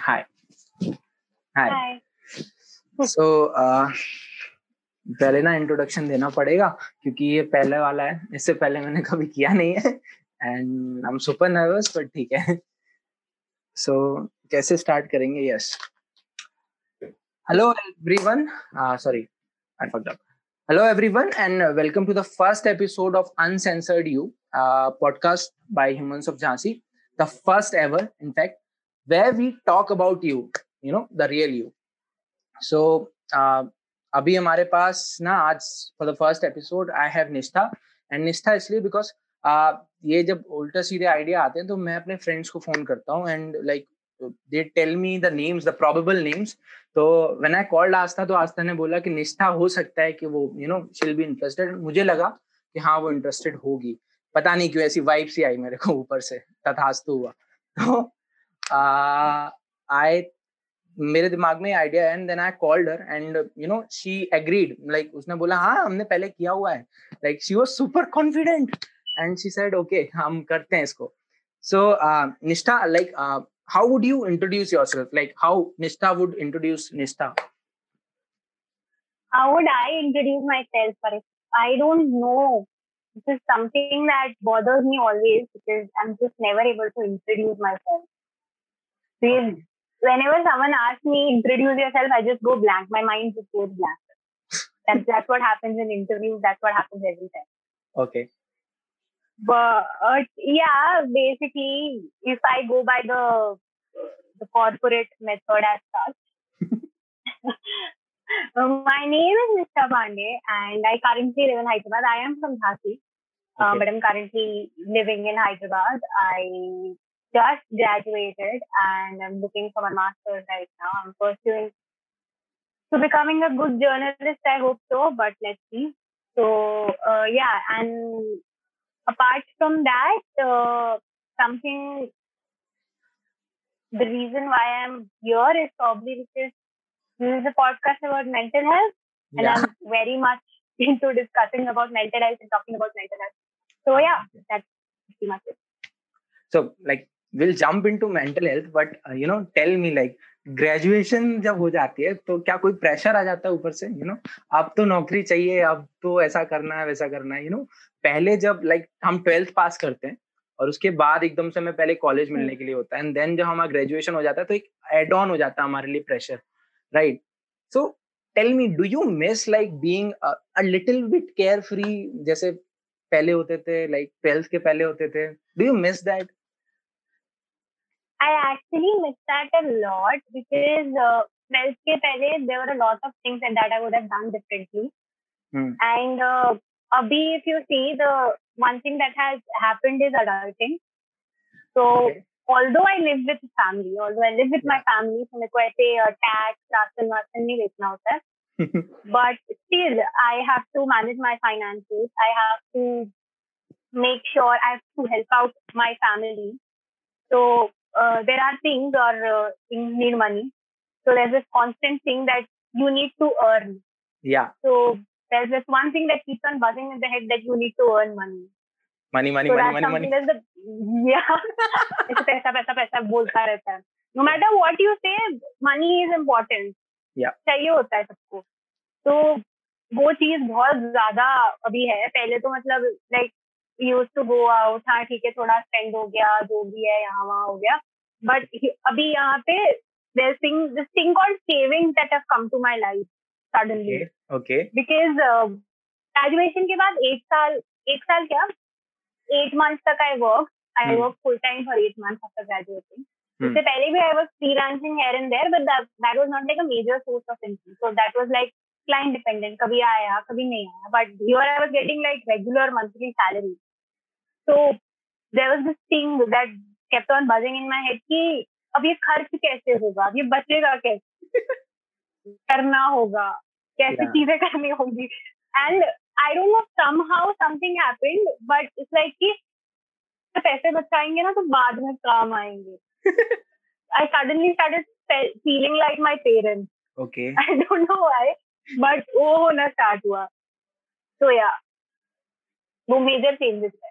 hi. Hi. So uh, पहले ना introduction देना पड़ेगा क्योंकि ये पहले वाला है इससे पहले मैंने कभी किया नहीं है। And I am super nervous but ठीक है। सो कैसे स्टार्ट करेंगे? Yes hello everyone sorry I fucked hello everyone and welcome to the first episode of uncensored you podcast by humans of Jhansi the first ever in fact where we talk about you, you know, the real you. So, uh, अभी हमारे पास ना आज for the first episode I have Nishtha and Nishtha इसलिए because uh, ये जब उल्टा सीधे आइडिया आते हैं तो मैं अपने फ्रेंड्स को फ़ोन करता हूँ and like they tell me the names the probable names तो व्हेन आई कॉल्ड आस्था तो आस्था ने बोला कि निष्ठा हो सकता है कि वो you know she'll be interested मुझे लगा कि हाँ वो इंटरेस्टेड होगी। पता नहीं क्यों ऐसी वाइब सी आई मेरे को ऊपर से तथास्तु हुआ। तो Uh, आई मेरे दिमाग में idea and then I called her and you know she agreed like उसने बोला हाँ हमने पहले किया हुआ है like she was super confident and she said okay हम करते हैं इसको so uh, Nishtha like how would you introduce yourself like how Nishtha would introduce Nishtha How would I introduce myself? I don't know. This is something that bothers me always, because I'm just never able to introduce myself. Because whenever someone asks me introduce yourself i just go blank my mind just goes blank that's, that's what happens in interviews that's what happens every time okay but uh, yeah, basically, if I go by the the corporate method as such, my name is Nishtha Pandey, and I currently live in Hyderabad. I am from Jhansi, uh, okay. uh, but I'm currently living in Hyderabad. I just graduated, and I'm looking for my master's right now. I'm pursuing to becoming a good journalist. I hope so, but let's see. So uh, yeah, and apart from that, uh, something, the reason why I'm here is probably because this is a podcast about mental health, and yeah. I'm very much into discussing about mental health and talking about mental health. So yeah, that's pretty much it. So like jump into mental health, but uh, you know, tell me like graduation जब हो जाती है तो क्या कोई pressure आ जाता है ऊपर से यू you नो know? अब तो नौकरी चाहिए अब तो ऐसा करना है वैसा करना है यू you नो know? पहले जब लाइक like, हम ट्वेल्थ पास करते हैं और उसके बाद एकदम से हमें पहले कॉलेज मिलने के लिए होता है एंड देन जब हमारा ग्रेजुएशन हो जाता है तो एक एड ऑन हो जाता है हमारे लिए pressure right so tell me do you miss like being a little bit carefree जैसे पहले होते थे लाइक ट्वेल्थ के पहले होते थे do you miss that I actually miss that a lot because uh, 12th ke pehle, there were a lot of things that I would have done differently. Hmm. And uh, abhi, if you see, the one thing that has happened is adulting. So, okay. although I live with family, although I live with yeah. my family, so मेरे को ऐसे tax, ration वाशन नहीं देखना होता है. but still, I have to manage my finances. I have to make sure I have to help out my family. So uh, there are things or uh, things need money. So there's this constant thing that you need to earn. Yeah. So there's this one thing that keeps on buzzing in the head that you need to earn money. Money, money, so money, money, money. The, yeah. पैसा पैसा पैसा बोलता रहता है. No matter what you say, money is important. Yeah. चाहिए होता है सबको. तो वो चीज़ बहुत ज़्यादा अभी है पहले तो मतलब like use to go out हाँ ठीक है थोड़ा स्पेंड हो गया जो भी है यहाँ वहाँ हो गया। बट अभी यहाँ पे thing thing saving that have come to my life suddenly okay because graduation के बाद एक साल एक साल क्या? एट मंथ तक I work I work full time for eight month after graduating इससे पहले भी I work was freelancing here and there but that was not like a major source of income so that was like client dependent कभी आया कभी नहीं आया but here I was getting like regular monthly salary So there was this thing that kept on buzzing in my head कि अब ये खर्च कैसे होगा? अब ये बचेगा कैसे? करना होगा। कैसे yeah. चीज़ें करनी होगी? And I don't know somehow something happened but it's like कि पैसे बचाएँगे ना तो बाद में काम आएँगे। I suddenly started feeling like my parents okay I don't know why but वो होना स्टार्ट हुआ। तो या वो मेजर चेंजेस है।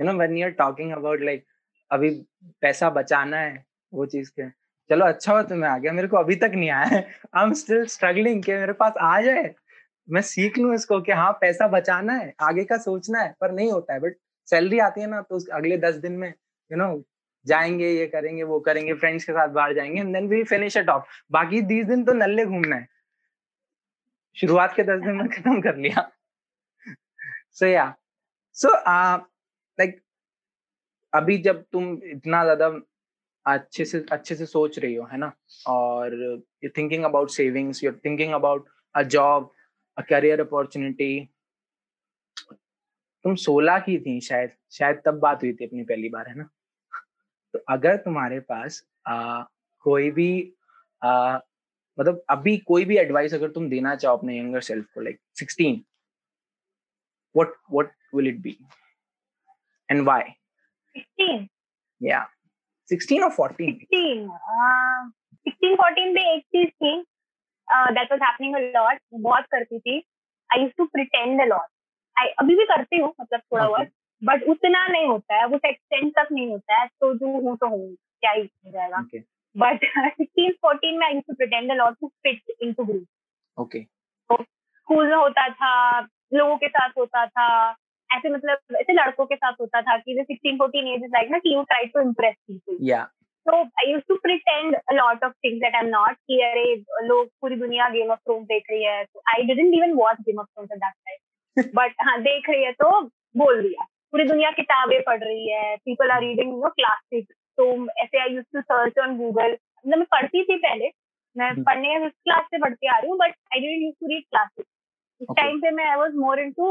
You know when you are talking about like अभी पैसा बचाना है वो चीज़ के चलो अच्छा हो तुम्हें आ गया मेरे को अभी तक नहीं आया है। आई एम स्टिल स्ट्रगलिंग कि मेरे पास आ जाए। मैं सीख लूँ इसको कि हाँ पैसा बचाना है आगे का सोचना है पर नहीं होता है। बट सैलरी आती है ना तो अगले दस दिन में यू you नो know, जाएँगे ये करेंगे वो करेंगे फ्रेंड्स के साथ बाहर जाएँगे and then we finish it off बाकी बीस दिन तो नल्ले घूमना है। शुरुआत के दस दिन में खत्म कर लिया। सो या सो लाइक अभी जब तुम इतना ज़्यादा अच्छे से अच्छे से सोच रही हो है ना? और you thinking about savings you thinking about a job a career opportunity तुम सोलह की थी शायद शायद तब बात हुई थी अपनी पहली बार है ना? तो अगर तुम्हारे पास आ, कोई भी आ, मतलब अभी कोई भी एडवाइस अगर तुम देना चाहो अपने यंगर सेल्फ को like sixteen what what will it be? And why? 16 yeah. 16 or 14 16 uh, 16 14 पे एक चीज़ थी। That was happening a lot बहुत करती थी। I used to pretend a lot आई अभी भी करती हूँ मतलब थोड़ा बहुत. बट उतना नहीं होता है। उस एक्सटेंट तक नहीं होता है तो जो हूँ तो हूँ। क्या ही हो जाएगा। बट सिक्सटीन फोर्टीन में I used to pretend a lot to fit into group okay school में होता था लोगों के साथ होता था। ऐसे मतलब ऐसे लड़कों के साथ होता था कि sixteen fourteen age is like ना कि you try to impress people या So I used to pretend a lot of things that I'm not. कि अरे लोग पूरी दुनिया गेम ऑफ़ थ्रोन्स देख रही है तो I didn't even watch Game of Thrones at that time but हाँ देख रही है तो बोल दिया पूरी दुनिया किताबें पढ़ रही है people are reading no classic तो ऐसे I use to search on Google मतलब मैं पढ़ती थी पहले मैं पढ़ने क्लास से पढ़ती आ रही हूँ but I didn't use to read classic उस टाइम पे मैं I was more into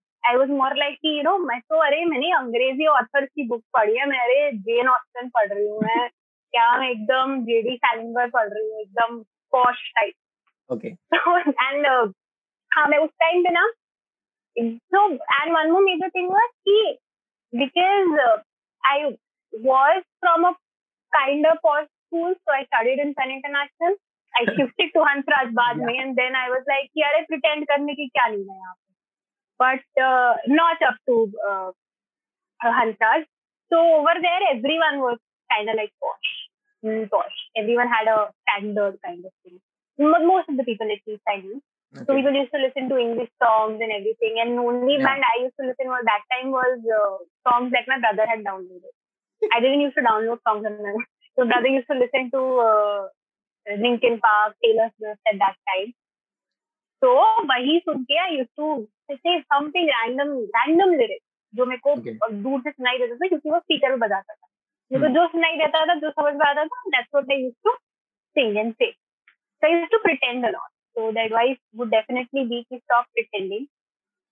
I was more like की यू नो मैं तो अरे मैंने अंग्रेज़ी ऑथर की बुक पढ़ी है मैं अरे जेन ऑस्टन पढ़ रही हूँ मैं। क्या मैं एकदम जे डी सैलिंगर पढ़ रही हूँ एकदम पॉश टाइप एंड हाँ मैं उस टाइम पे ना so and one more major thing was कि because I was from a kind of posh school so I studied in Sun International I shifted to Hansraj बाद में and then I was like कि अरे pretend करने की क्या नहीं है यहाँ but uh, not up to uh, Hansraj so over there everyone was kind of like posh mm, posh everyone had a standard kind of thing Mo- most of the people at least I knew so Okay. people used to listen to English songs and everything. And only Yeah. band I used to listen was that time was uh, songs that my brother had downloaded. I didn't used to download songs on my own. So brother used to listen to uh, Linkin Park, Taylor Swift at that time. So वही सुन के I used ऐसे सम पे random random lyrics जो मेरे को okay. दूर से सुनाई देता था क्योंकि वो स्पीकर में बजाता था। मेरे को hmm. जो सुनाई देता था जो समझ में आता था that's what I used to sing and say so I used to pretend a lot so the advice would definitely be to stop pretending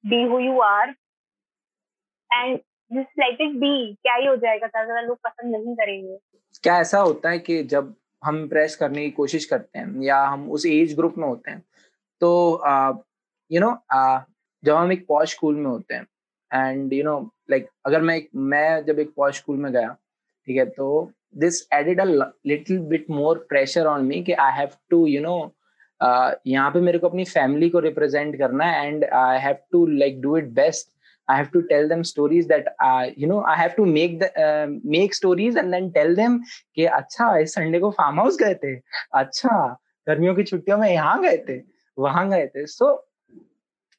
be who you are and just let it be क्या ही हो जाएगा ज़्यादा लोग पसंद नहीं करेंगे। क्या ऐसा होता है कि जब हम इम्प्रेस करने की कोशिश करते हैं या हम उस एज ग्रुप में होते हैं तो uh, यू नो uh, जब हम एक पॉश स्कूल में होते हैं। एंड यू नो लाइक अगर मैं एक मैं जब एक पॉश स्कूल में गया ठीक है तो this added a little bit more pressure on me कि I have to you know यहाँ पे मेरे को अपनी फैमिली को रिप्रेजेंट करना है and I have to like do it best I have to tell them stories that uh, you know I have to make the uh, make stories and then tell them कि अच्छा इस Sunday को farm house गए थे। अच्छा गर्मियों की छुट्टियों में यहाँ गए थे वहाँ गए थे। सो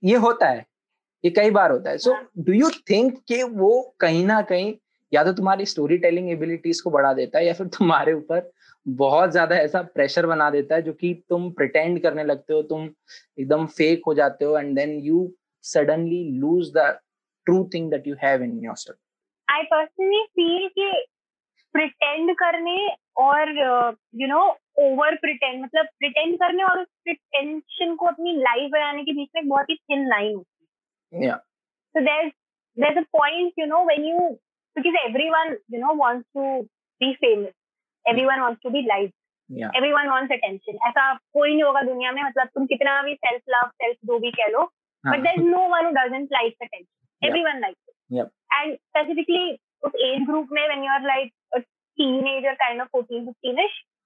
ये होता है ये कई बार होता है। सो डू यू थिंक कि वो कहीं ना कहीं या तो तुम्हारी स्टोरी टेलिंग एबिलिटीज को बढ़ा देता है या फिर तुम्हारे ऊपर बहुत ज़्यादा ऐसा प्रेशर बना देता है जो कि तुम प्रिटेंड करने लगते हो तुम एकदम फेक हो जाते हो and then you suddenly lose the true thing that you have in yourself I personally feel कि प्रिटेंड करने और यू नो ओवर प्रिटेंड मतलब प्रिटेंड करने और उस प्रिटेंशन को अपनी लाइफ बनाने के बीच में बहुत ही थिन लाइन होती है। Point you know when you because everyone you know wants to be famous everyone wants to be like everyone wants attention ऐसा कोई नहीं होगा दुनिया में मतलब तुम कितना भी सेल्फ लव सेल्फ दो भी कह लो but there is no one who like attention everyone likes it and specifically उस एज ग्रुप में when you are like teenager kind of fourteen fifteen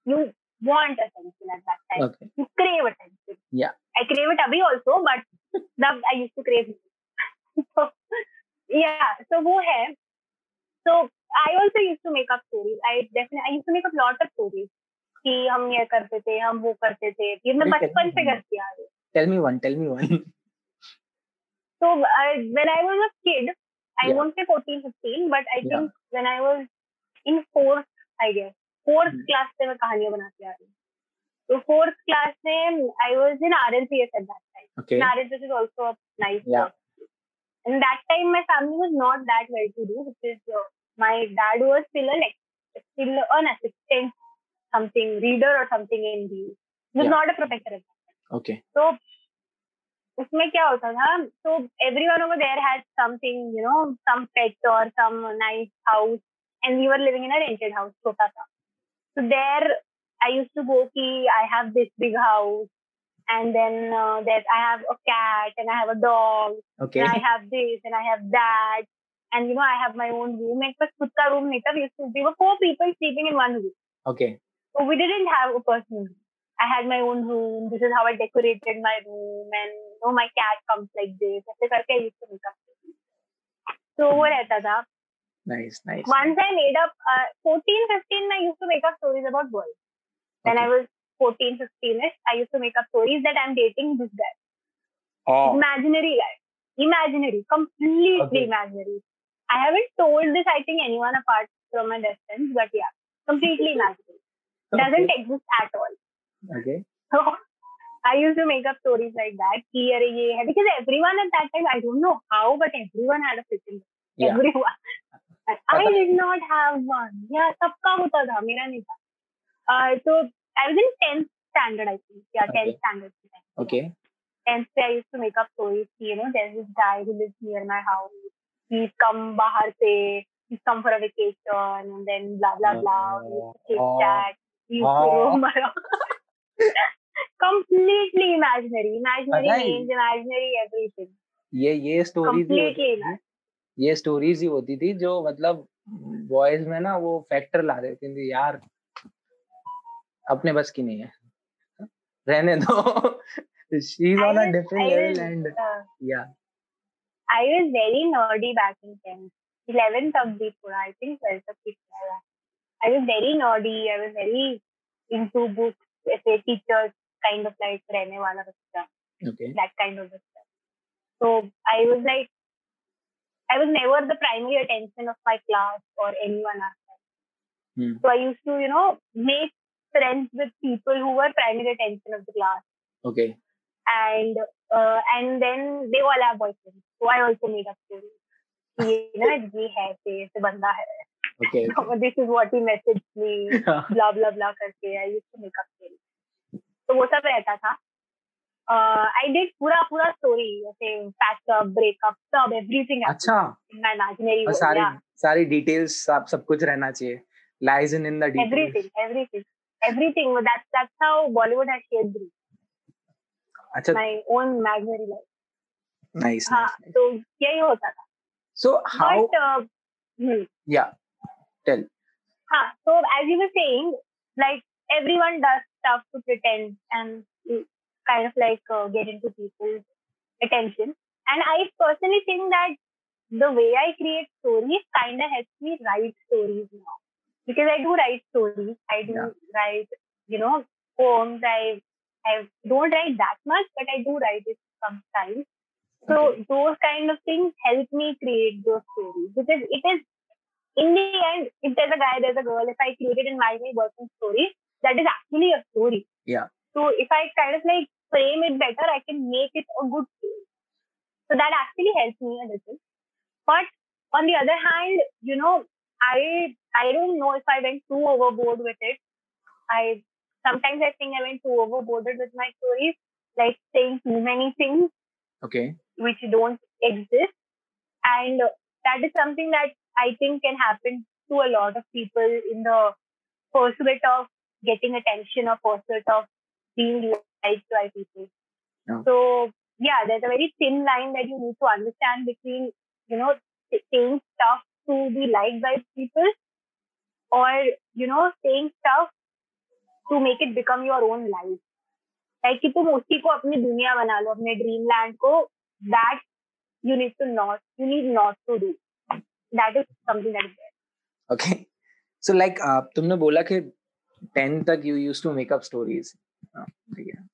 you want attention at that time you crave attention I crave it अभी also but दब I use to crave या so वो है. So I also use to make up stories I definite I use to make up lot of stories कि हम ये करते थे हम वो करते थे. ये मैं बचपन से करती आ रही tell me one I was a kid I Yeah. won't say 14, 15, but I Yeah. think when I was in fourth, I guess, fourth Hmm. class से मैं कहानियां बनाती आ रही हूँ. So fourth class में I was in RLPS at that time. okay And RLPS is also a nice Yeah. course. And that time my family was not that well to do because uh, my dad was still a like still an assistant something reader or something in the he was Yeah. not a professor at that time. okay तो उसमें क्या होता था so everyone over there had something you know some pet or some nice house and we were living in a rented house छोटा सा so there I used to go कि I have this big house and then uh, that I have a cat and I have a dog okay and I have this and I have that and you know I have my own room मेरे पास खुद का room नहीं था we used to we were four people sleeping in one room okay so we didn't have a personal room. I had my own room. This is how I decorated my room, and you know my cat comes like this. ऐसे करके I used to make up. So वो रहता था. nice nice Once I made up uh, 14, 15, I used to make up stories about boys. When I Okay. was 14, 15ish, I used to make up stories that I'm dating this guy. oh Imaginary guy. Imaginary. Completely Okay. imaginary. I haven't told this, I think, anyone apart from my best friends, but yeah, completely imaginary. Doesn't okay. exist at all. okay So I used to make up stories like that. कि अरे ये है because everyone at that time I don't know how but everyone had a fitting. Yeah. Everyone. And I पता- did not have one. Yeah, सबका होता था मेरा नहीं था. Uh, so I was in 10th standard I think. Yeah, 10th Okay. standard. okay 10th से I used to make up stories. कि, You know, there's this guy who lives near my house. He's come बाहर से. He's come for a vacation and then blah blah blah. We used to chit Oh. chat. We used to Oh. roam around. completely imaginary, imaginary names, imaginary everything. ये ये stories ये stories ही होती थी जो मतलब boys में ना वो फैक्टर ला देती थी यार अपने बस की नहीं है रहने दो she is on a was- different I level was, and uh, या I was very nerdy back in 10th. 11th तक भी थोड़ा, I think 12th तक भी. I was very nerdy. I was very into books. ऐसे teachers kind of like रहने वाला बच्चा. Okay that kind of stuff. So I was like, I was never the primary attention of my class or anyone else. Hmm. So I used to, you know, make friends with people who were primary attention of the class, okay and uh, and then they all have boyfriends. So I also made up stories. कि ये ना ये है ऐसे ऐसे बंदा है okay this is what he messaged me blah blah blah करके I used to make up stories. तो वो सब रहता था. Uh, I पूरा पूरा story जैसे up, breakup, सब happened अच्छा in world. सारी सारी डिटेल्स सब सब कुछ रहना चाहिए lies in in the details everything, everything, everything. That's that's how Bollywood has shaped me. अच्छा My own imaginary life. Nice हाँ, तो यही होता था. So how But uh, hmm. या tell Huh. So as you were saying, like everyone does to pretend and mm, kind of like uh, get into people's attention. And I personally think that the way I create stories kind of helps me write stories now. Because I do write stories. I do Yeah. write, you know, poems. I I don't write that much, but I do write it sometimes. So Okay. those kind of things help me create those stories because it is in the end, if there's a guy, there's a girl, if I create it in my way working story, that is actually a story. Yeah. So if I kind of like frame it better, I can make it a good story. So that actually helps me a little. But on the other hand, you know, I I don't know if I went too overboard with it. I sometimes I think I went too overboard with my stories, like saying too many things Okay. which don't exist. And that is something that I think can happen to a lot of people in the pursuit of getting attention or pursuit of being liked by people. No. So yeah, there's a very thin line that you need to understand between, you know, saying stuff to be liked by people or, you know, saying stuff to make it become your own life. Like कि तुम उसी को अपनी दुनिया बना लो अपने dream land को that you need to not you need not to do that is something that is there okay so like uh, तुमने बोला कि 10 तक you used to make up stories ठीक है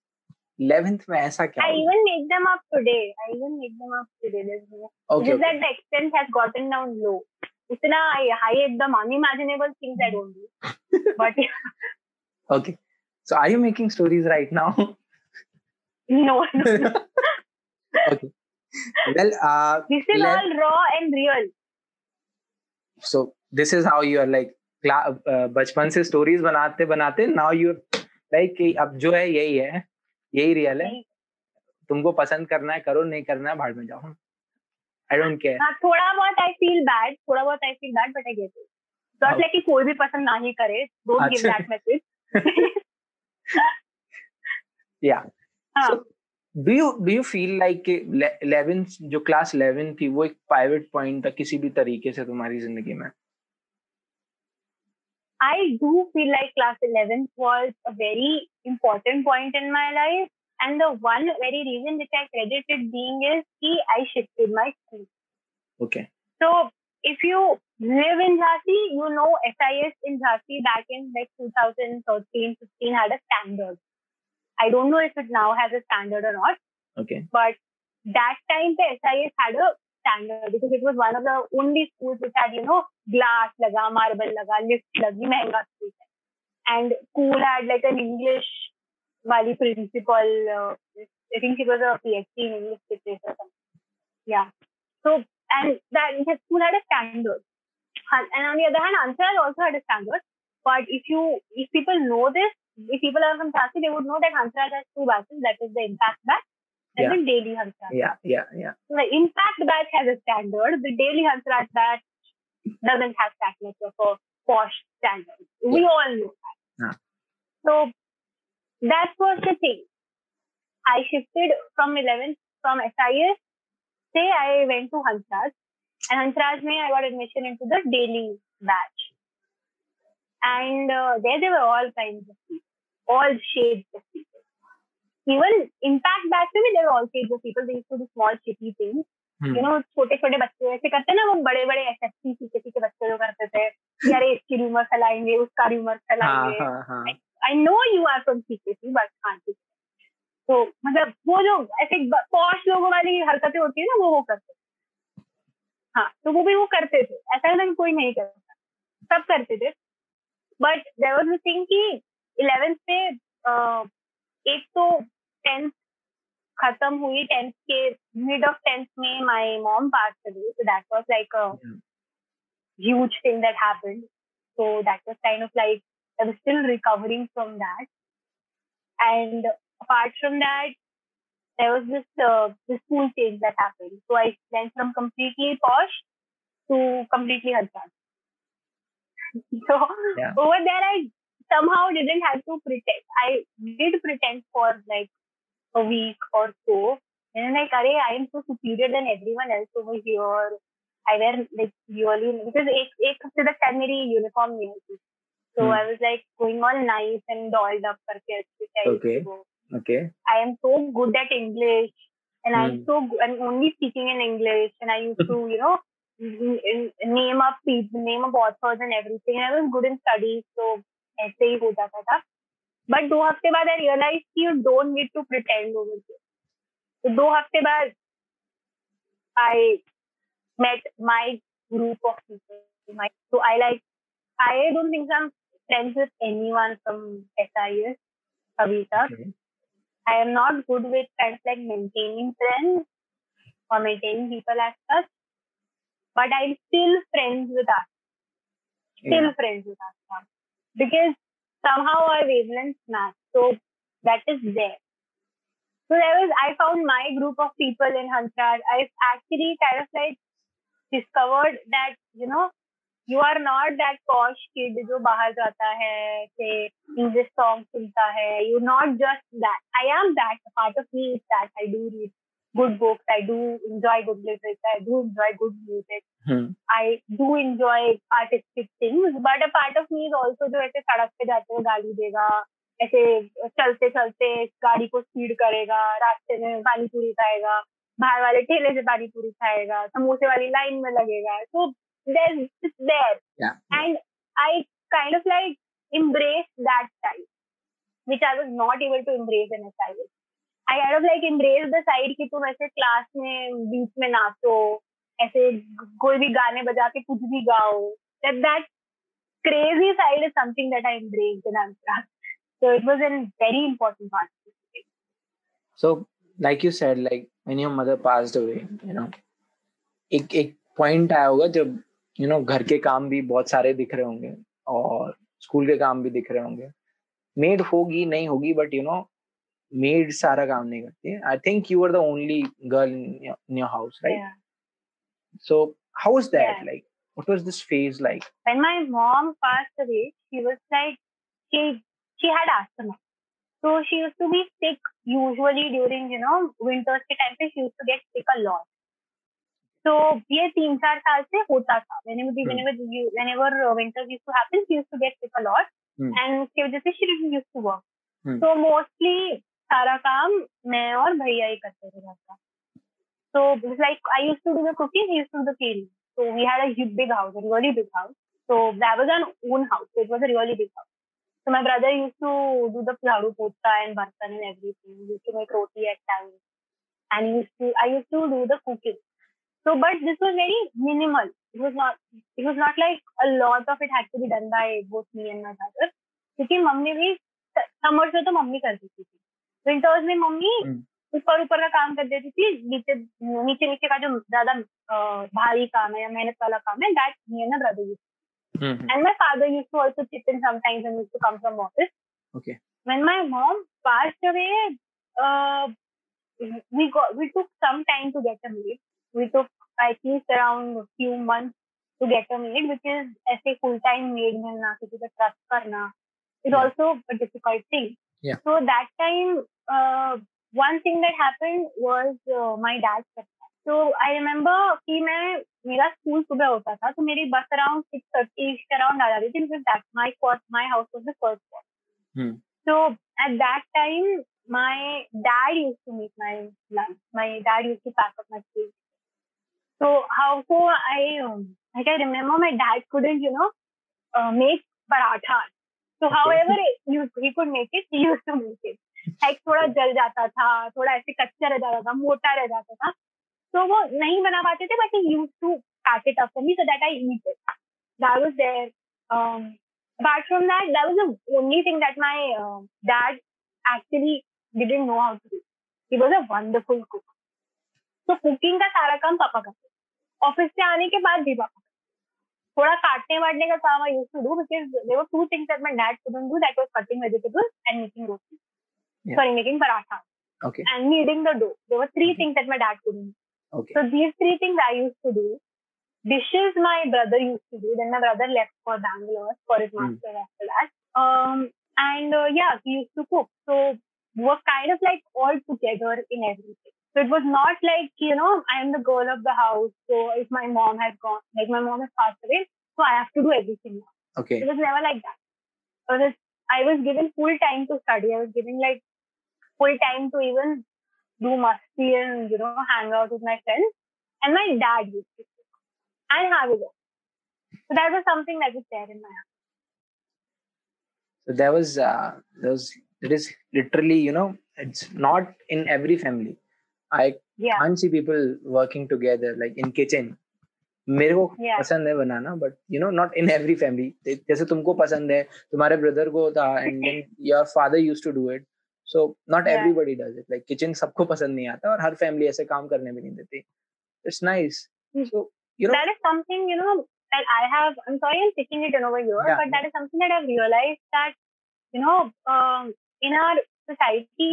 11th में ऐसा क्या I even make them up today I even make them up today there's no okay, just okay. that the extent has gotten down low इतना high एकदम unimaginable things I don't do but okay so are you making stories right now no, no, no. okay well uh this is let- all raw and real so this is how you are like cla- uh, बचपन से stories बनाते बनाते now you like अब जो है यही है यही रियल है। तुमको पसंद करना है करो नहीं करना है भाड़ में जाओ। आई डोंट केयर थोड़ा बहुत आई फील बैड थोड़ा बहुत I feel bad but I get it not like कि कोई भी पसंद ना ही करे डोंट गिव दैट मैसेज या do you do you feel like eleven जो क्लास इलेवन थी वो एक पाइवेट पॉइंट था किसी भी तरीके से तुम्हारी ज़िंदगी में? I do feel like class 11 was a very important point in my life. And the one very reason which I credit it being is that I shifted my school. Okay. So if you live in Jhansi, you know SIS in Jhansi back in like 2013, 15 had a standard. I don't know if it now has a standard or not. Okay. But that time the SIS had a standard because it was one of the only schools which had, you know, glass laga, marble laga, lift lagi, mehenga school. And school had like an English wali principal. Uh, I think he was a PhD in English literature. Yeah. So, and that school had a standard. And on the other hand, Hansraj also had a standard. But if you, if people know this, if people are from Jhansi, they would know that Hansraj has two batches. That is the impact batch doesn't yeah. daily Hansraj yeah. Yeah, yeah, The impact batch has a standard. The daily Hansraj batch doesn't have that much of a posh standard. Yeah. We all know that. Yeah. So that was the thing. I shifted from 11 from SIS. Say I went to Hansraj, and Hansraj may I got admission into the daily batch. And uh, there they were all kinds of people, all shades of people. Even impact batch में भी there were all shades of people. They used to do small shitty things. Hmm, you know छोटे छोटे बच्चे ऐसे करते हैं ना वो बड़े बड़े एस एस सी सी के बच्चे जो करते थे अरे इसकी रूमर फैलाएँगे उसका रूमर हाँ फैलाएँगे हाँ हाँ I know you are from CKC but हाँ ठीक है। तो मतलब वो जो ऐसे पॉश लोगों वाली हरकतें होती है ना वो वो करते हाँ तो वो भी वो करते थे ऐसा नहीं कोई नहीं करता सब करते थे बट देर वॉज़ थिंग कि इलेवेंथ में एक तो टेंथ खत्म हुई टेंथ के मिड ऑफ टेंथ में my mom pass away so that was like a Yeah. huge thing that happened. So that was kind of like I was still recovering from that. And apart from that, there was this uh, this school change that happened. So I went from completely posh to completely Hansard. So Yeah. over there, I somehow didn't have to pretend. I did pretend for like a week or so. And then like, Arey, I am so superior than everyone else over here. I wear like really because एक एक हफ्ते तक शायद मेरी uniform नहीं होती so Hmm. I was like going all nice and dolled up करके अच्छे से I used Okay. to go. Okay I am so good at English and I'm Hmm. so good, I'm only speaking in English and I used to you know n- n- name up people name up authors and everything and I was good in studies so ऐसे ही हो जाता था। But दो हफ़्ते बाद I realise की you don't need to pretend over तो दो हफ़्ते बाद I met my group of people my I like I don't think I am friends with anyone from S I S अभी तक। I am not good with friends like maintaining friends और maintaining people as such but I am still friends with Aastha still friends with Aastha Because somehow our wavelengths match. So that is there. So there was, I found my group of people in Hansraj. I've actually kind of like discovered that, you know, you are not that posh kid जो बाहर जाता है से English song सुनता है you not just that I am that part of me is that I do read good books. I do enjoy good literature. I do enjoy good music. Hmm. I do enjoy artistic things. But a part of me is also जो ऐसे सड़क पे जाते हुए गाली देगा ऐसे चलते चलते गाड़ी को स्पीड करेगा रास्ते में पानी पूरी खाएगा बाहर वाले ठेले से पानी पूरी खाएगा समोसे वाली लाइन में लगेगा so there's it's there Yeah. and I kind of like embrace that side which I was not able to embrace in a child I are of like embrace the side कि तुम ऐसे class में, बीच में नाचो, ऐसे कोई भी गाने बजा के कुछ भी गाओ that that crazy side is something that I embrace in Anurag so it was an very important part so like you said like when your mother passed away you know एक एक पॉइंट आया होगा जब you know घर के काम भी बहुत सारे दिख रहे होंगे और स्कूल के काम भी दिख रहे होंगे। मेड होगी, नहीं होगी बट यू नो मेड सारा काम नहीं करती I think you are the only girl in your house right Yeah. So how is that Yeah. Like what was this phase like When my mom passed away, she was like she she had asthma. So she used to be sick usually during, you know, winters के time पे she used to get sick a lot. So ये तीन चार साल से होता था. Whenever Hmm. whenever you, whenever uh, winters used to happen, she used to get sick a lot. Hmm. And उसकी वजह से she didn't used to work. Hmm. So mostly सारा काम मैं और भैया ही करते थे घर का। So like I use to do the cooking use to the feel so we had big house really big house so that was an own house it was really big house so my brother use to do the jhadu pota and bartan and everything use to make roti at time and use to I use to do the cooking so but this was very minimal it was not it was not like a lot of it had to be done by both me and my brother क्योंकि मम्मी भी, summer से तो mummy करती थी। Winters में mummy हम्म। ऊपर ऊपर का काम कर देती थी नीचे नीचे नीचे का जो ज़्यादा भारी काम है या मेहनत वाला काम है that me and brother use and my father use to also chip in some and to come from office okay when mom passed away we got we to get a we took I think around few months to get a maid which is ऐसे full time maid मिलना किसी का trust करना it also difficult thing so that time uh, one thing that happened was uh, my dad stepped down. So I remember कि मैं मेरा school सुबह होता था तो मेरी बस अराउंड सिक्स थर्टी के अराउंड आ जाती थी because that my first my house was the first one Hmm. so at that time my dad used to make my lunch my dad used to pack up my food so how so i um, like i remember my dad couldn't you know uh, make paratha so Okay. however he, he could make it he used to make it Egg थोड़ा जल जाता था, थोड़ा ऐसे कच्चा रह जाता था, मोटा रह जाता था। तो वो नहीं बना पाते थे बट यूज़ टू काट it me so that I it that was there apart only thing that my dad actually didn't know how to he was a wonderful cook तो कुकिंग का सारा काम पापा करते ऑफ़िस से आने के बाद भी पापा थोड़ा काटने वाटने का काम I use to do because there two things that my dad couldn't vegetables and making roti yeah. sorry, making paratha. Okay. And kneading the dough. There were 3 mm-hmm. things that my dad couldn't. Okay. So these three things I used to do. Dishes my brother used to do. Then my brother left for Bangalore for his master mm. after that. Um, and uh, yeah, he used to cook. So we were kind of like all together in everything. So it was not like, you know, I am the girl of the house. So if my mom has gone, like my mom has passed away, so I have to do everything now. Okay. It was never like that. I was, I was given full time to study. I was given like full time to even do musty and you know hang out with my friends. And my dad used to cook and have it. So that was something that was there in my house. So there was uh, there was it is literally you know it's not in every family. I Yeah. can't see people working together like in kitchen. मेरे को Yeah. पसंद है बनाना but you know not in every family जैसे तुमको पसंद है तुम्हारे ब्रदर को था and then your father used to do it so not. Everybody does it like kitchen सबको पसंद नहीं आता और हर फैमिली ऐसे काम करने भी नहीं देती it's nice Hmm. So you know That is something, you know, that I have, I'm sorry I'm taking it in over here, Yeah. but that is something that I've realized that, you know, um, in our society,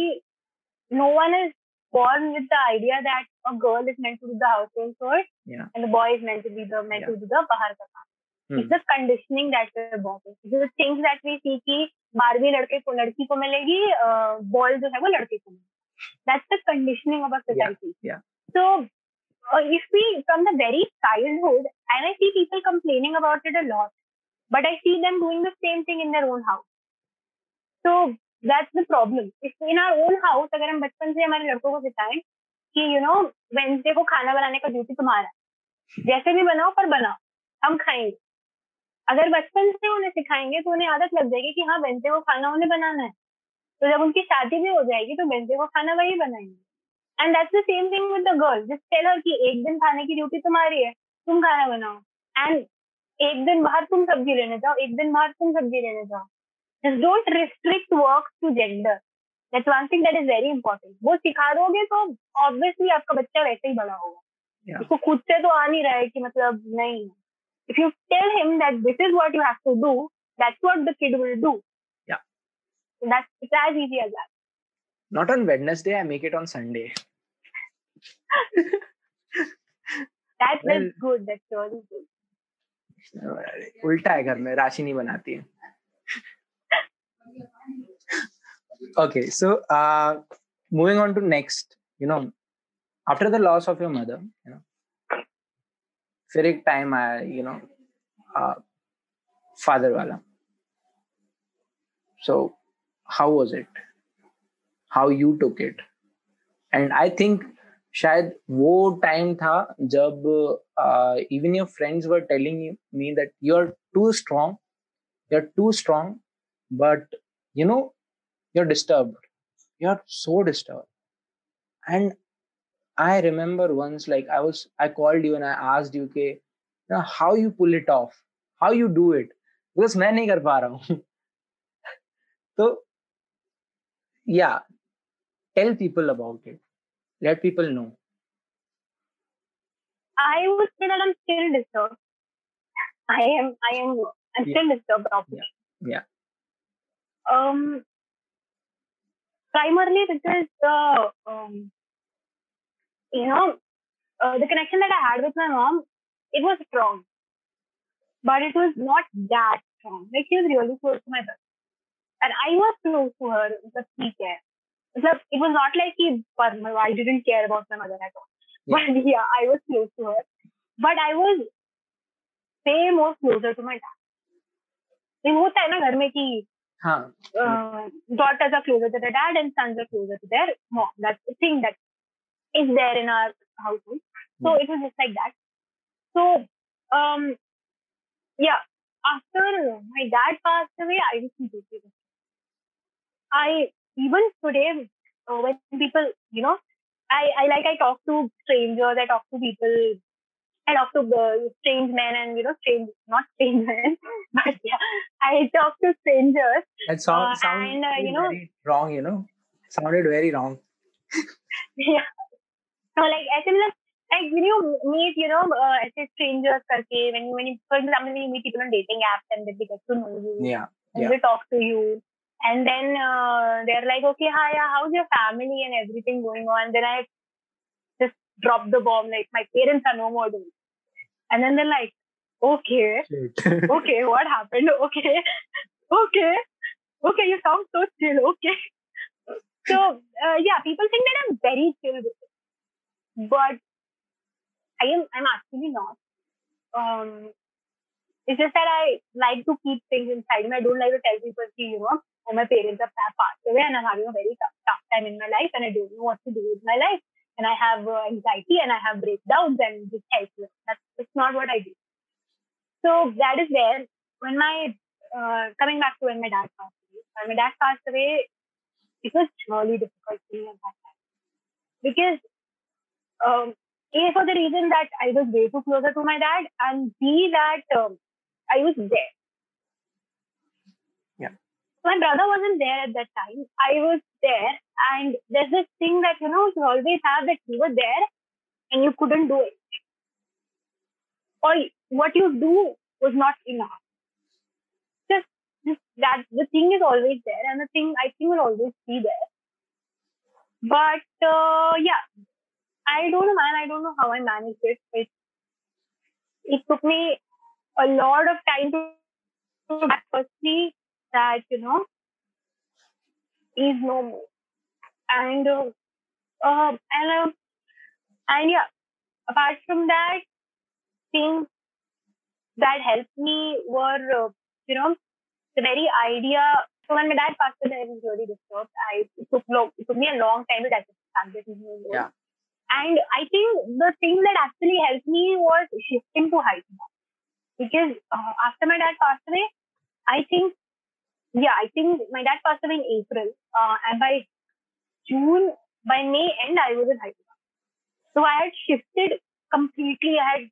no one is born with the idea that a girl is meant to do the household chores Yeah. and the boy is meant to be the meant Yeah. to do the bahar ka kaam. It's the conditioning that we bought it's things that we see कि बारहवीं लड़के को लड़की को मिलेगी ball जो है वो लड़के को conditioning very childhood about it a lot but I see them doing the same thing in their own house so that's the problem in our own house अगर हम बचपन से हमारे लड़कों को सिखाएँ कि यू नो वेंसडे को खाना बनाने का ड्यूटी तुम्हारा जैसे भी बनाओ पर बनाओ। हम खाएँगे। अगर बचपन से उन्हें सिखाएँगे तो उन्हें आदत लग जाएगी कि हाँ वेंसडे को खाना उन्हें बनाना है। तो जब उनकी शादी भी हो जाएगी तो वेंसडे को खाना वही बनाएँगे। And that's the same thing with the girl just tell her कि एक दिन खाने की ड्यूटी तुम्हारी है तुम खाना बनाओ। एंड एक दिन बाहर तुम सब्ज़ी लेने जाओ एक दिन बाहर तुम सब्ज़ी लेने जाओ। Just don't restrict work to gender that's one thing that is very important वो सिखा दोगे तो ऑब्वियसली आपका बच्चा वैसे ही बड़ा होगा। Yeah. उसको खुद से तो आ नहीं रहा है कि मतलब नहीं। If you tell him that this is what you have to do that's what the kid will do yeah so that's it's as easy as that not on wednesday i make it on sunday that's well, good that's really good उल्टा है घर में राशि नहीं बनाती है okay so uh moving on to next you know after the loss of your mother you know फिर एक टाइम आया यू नो फादर वाला so how was it how you took it and i think शायद वो time था जब even your friends were telling me that you are too strong you are too strong but you know you're disturbed you're so disturbed and i remember once like i was i called you and i asked you okay now how you pull it off how you do it because मैं नहीं कर पा रहा हूँ तो yeah tell people about it let people know i would say that i'm still disturbed i am i am i'm still disturbed yeah. yeah um primarily because uh, um, you know uh, the connection that I had with my mom, it was strong, but it was not that strong. Like she was really close to my brother, and I was close to her. But she cared. It was not like he, I didn't care about my mother at all. Yeah. But yeah, I was close to her. But I was way more closer to my dad. वो होता है ना घर में कि Huh. Uh, daughters are closer to their dad and sons are closer to their mom. That's the thing that is there in our household. So hmm. it was just like that. So, um, yeah, after my dad passed away, I was completely I, even today, uh, when people, you know, I, I like, I talk to strangers, I talk to people I talk to strange men and you know strange not strange men but yeah I talk to strangers. That sound, uh, sound and, uh, you know wrong you know sounded very wrong. yeah. So like ऐसे मतलब like when you meet you know uh, ऐसे strangers करके when you when you for example when you meet people on dating apps and they get to know you yeah and yeah. they talk to you and then uh, they're like okay hi yeah, how's your family and everything going on then I just drop the bomb like my parents are no more doing and then they're like, okay, okay, what happened? Okay, okay, okay, you sound so chill. Okay. So, uh, yeah, people think that I'm very chill with it. but I am, I'm actually not. Um, it's just that I like to keep things inside me. I don't like to tell people, see, you know, oh, my parents have passed away and I'm having a very tough, tough time in my life and I don't know what to do with my life and I have uh, anxiety and I have breakdowns and just helpless. That's, that's not what I do. So that is where, when my, uh, coming back to when my dad passed away, when my dad passed away, it was really difficult for me at that time. Because, um, A, for the reason that I was way too closer to my dad, and B, that um, I was there. Yeah. My brother wasn't there at that time. I was there and there's this thing that, you know, you always have that you were there and you couldn't do it. Or what you do was not enough. Just, just that the thing is always there and the thing I think will always be there. But uh, yeah, I don't know, man. I don't know how I managed it. It, it took me a lot of time to firstly that you know is no more and uh, uh, and uh, and yeah apart from that things that helped me were uh, you know the very idea so when my dad passed away, I was really disturbed. I it took long, it took me a long time to digest the fact that he's no more. Yeah. And I think the thing that actually helped me was shifting to Hyderabad. Because uh, after my dad passed away, I think, yeah, I think my dad passed away in April. Uh, and by June, by May end, I was in Hyderabad. So I had shifted completely. I had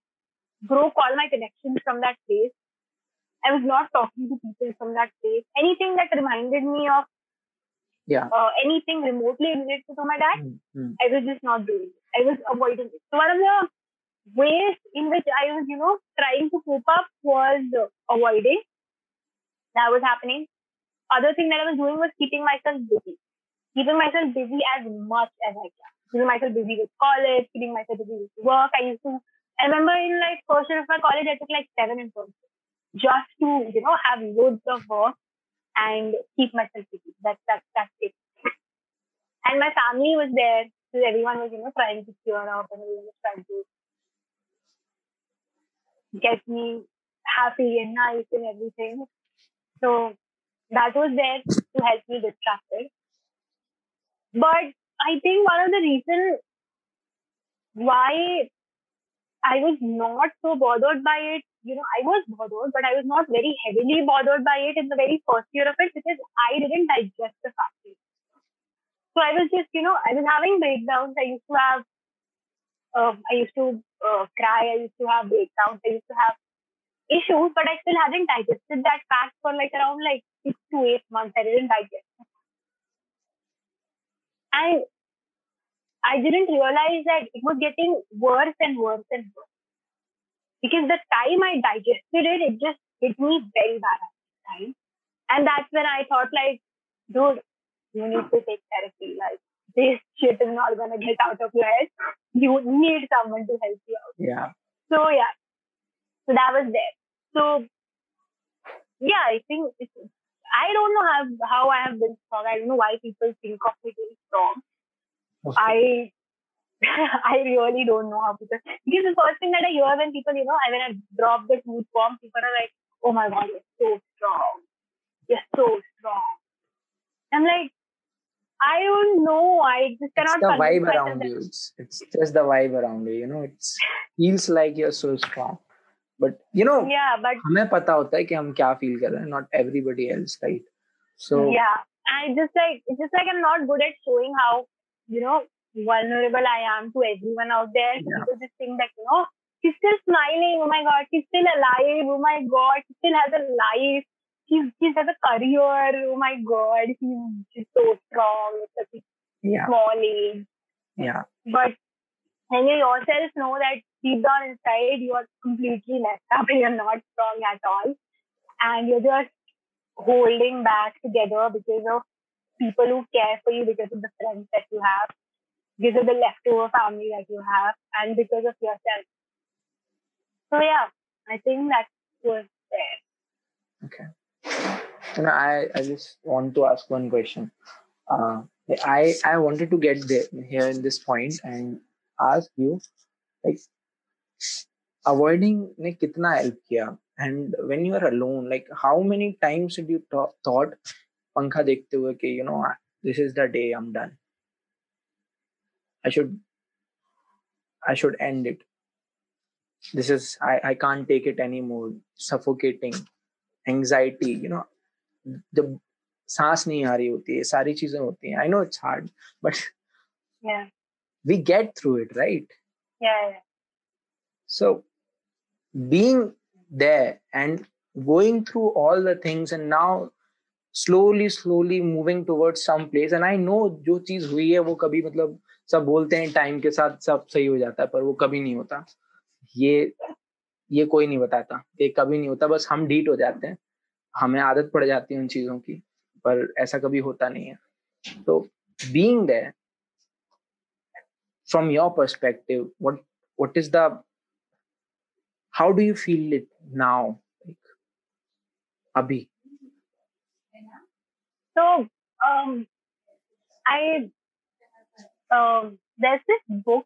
broke all my connections from that place. I was not talking to people from that place. Anything that reminded me of yeah uh, anything remotely related to my dad, mm-hmm. I was just not doing it. I was avoiding it. So one of the ways in which I was, you know, trying to cope up was avoiding. That was happening. Other thing that I was doing was keeping myself busy. Keeping myself busy as much as I can. Keeping myself busy with college, keeping myself busy with work. I used to, I remember in like first year of my college, I took like seven in person just to, you know, have loads of work and keep myself busy. That's, that's, that's it. And my family was there. Everyone was, you know, trying to cheer up and everyone was trying to get me happy and nice and everything. So that was there to help me distracted. But I think one of the reasons why I was not so bothered by it you know, I was bothered, but I was not very heavily bothered by it in the very first year of it because I didn't digest the fact. So I was just, you know, I was having breakdowns. I used to have, uh, I used to uh, cry. I used to have breakdowns. I used to have issues, but I still hadn't digested that fact for like around like six to eight months. I didn't digest. And I didn't realize that it was getting worse and worse and worse because the time I digested it, it just hit me very bad at the time. And that's when I thought, like, dude, you need to take therapy. Like, this shit is not gonna get out of your head. You need someone to help you out. Yeah. So yeah. So that was there. So yeah, I think it's, I don't know how how I have been strong. I don't know why people think of me being strong. Okay. I I really don't know how people because the first thing that I hear when people, you know, I when I drop the truth bomb, people are like, "Oh my god, you're so strong, you're so strong." I'm like, I don't know. I just cannot. It's the vibe around you. It's, it's just the vibe around you. You know, it feels like you're so strong. But you know, yeah, but हमें पता होता है कि हम क्या feel कर रहे हैं. Not everybody else, right? So yeah, I just like it's just like I'm not good at showing how you know vulnerable I am to everyone out there. Yeah. People just think that, you know, she's still smiling. Oh my God, she's still alive. Oh my God, she still has a life. She's, she has a career. Oh my God, she's, she's so strong at such a yeah. small age. Yeah. But when you yourself know that deep down inside you are completely messed up and you're not strong at all. And you're just holding back together because of people who care for you, because of the friends that you have because of the leftover family that you have and because of yourself. So yeah, I think that was there. Okay. And I, I just want to ask one question. Uh, I I wanted to get there here in this point and ask you like avoiding ne kitna help kiya and when you are alone like how many times did you th- thought pankha dekhte hue कि you know this is the day I'm done I should I should end it. This is I, I can't take it anymore. Suffocating, anxiety you know जब सांस नहीं आ रही होती है सारी चीज़ें होती हैं I know it's hard but we get through it right so being and going through all the things and now slowly slowly moving toward some place and I know जो चीज़ हुई है वो कभी मतलब सब बोलते हैं टाइम के साथ सब सही हो जाता है पर वो कभी नहीं होता। ये ये कोई नहीं बताता ये कभी नहीं होता बस हम डीट हो जाते हैं। हमें आदत पड़ जाती है उन चीज़ों की, पर ऐसा कभी होता नहीं है। तो being from your perspective what is the how do you feel it now अभी। तो I there is this book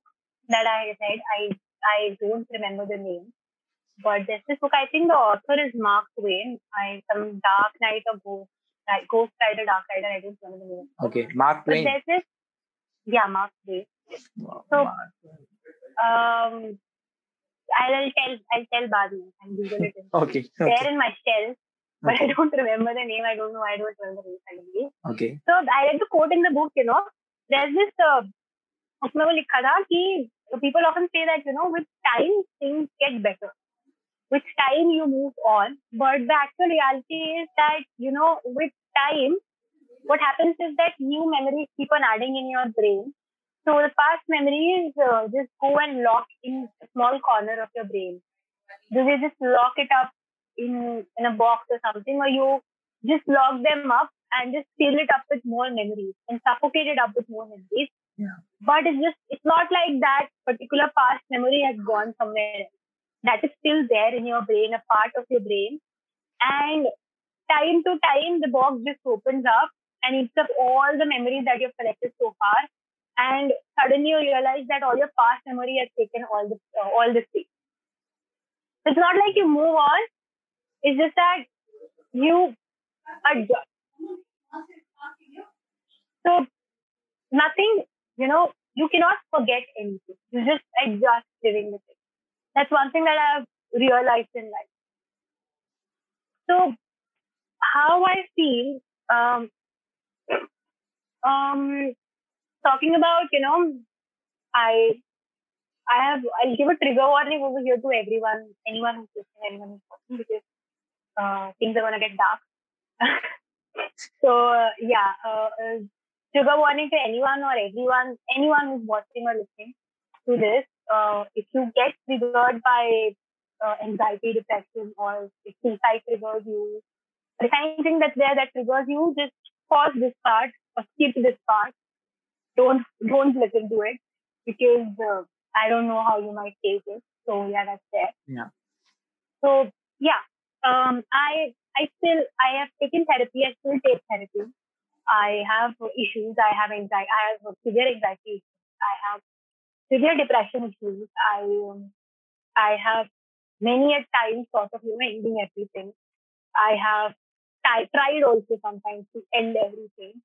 that I read I I don't remember the name but there's this book. I think the author is Mark Twain. I some Dark Knight or Ghost, like Ghost Rider, Dark Rider. I don't remember the name. Okay, Mark Twain. But there's this, yeah, Mark Twain. So, um, I'll tell I'll tell Badu and Google it. Okay. There Okay. in my shelf, but Okay. I don't remember the name. I don't know. I don't remember the name suddenly. okay. So I read the quote in the book. You know, there's this. Uh, उसमें वो लिखा था कि people often say that you know with time things get better. with time you move on, but the actual reality is that you know with time, what happens is that new memories keep on adding in your brain. So the past memories uh, just go and lock in a small corner of your brain. Do they just lock it up in in a box or something, or you just lock them up and just fill it up with more memories and suffocate it up with more memories? Yeah. But it's just it's not like that particular past memory has gone somewhere else. That is still there in your brain, a part of your brain. And time to time, the box just opens up and eats up all the memories that you've collected so far. And suddenly you realize that all your past memory has taken all the uh, all the space. It's not like you move on. It's just that you adjust. So nothing, you know, you cannot forget anything. You just adjust living with it. That's one thing that I've realized in life. So how I feel, um, um, talking about, you know, I, I have, I'll give a trigger warning over here to everyone, anyone who's listening, anyone who's watching, because uh, things are gonna get dark. so uh, yeah, uh, uh, trigger warning to anyone or everyone, anyone who's watching or listening to this. Uh, if you get triggered by uh, anxiety, depression, or if suicide triggers you, if anything that's there that triggers you, just pause this part or skip this part. Don't don't listen to it because uh, I don't know how you might take it. So yeah, that's there. Yeah. So yeah, um, I I still I have taken therapy. I still take therapy. I have issues. I have anxiety. I have severe anxiety. I have severe depression issues. I um, I have many a time sort of you know ending everything. I have t- tried also sometimes to end everything.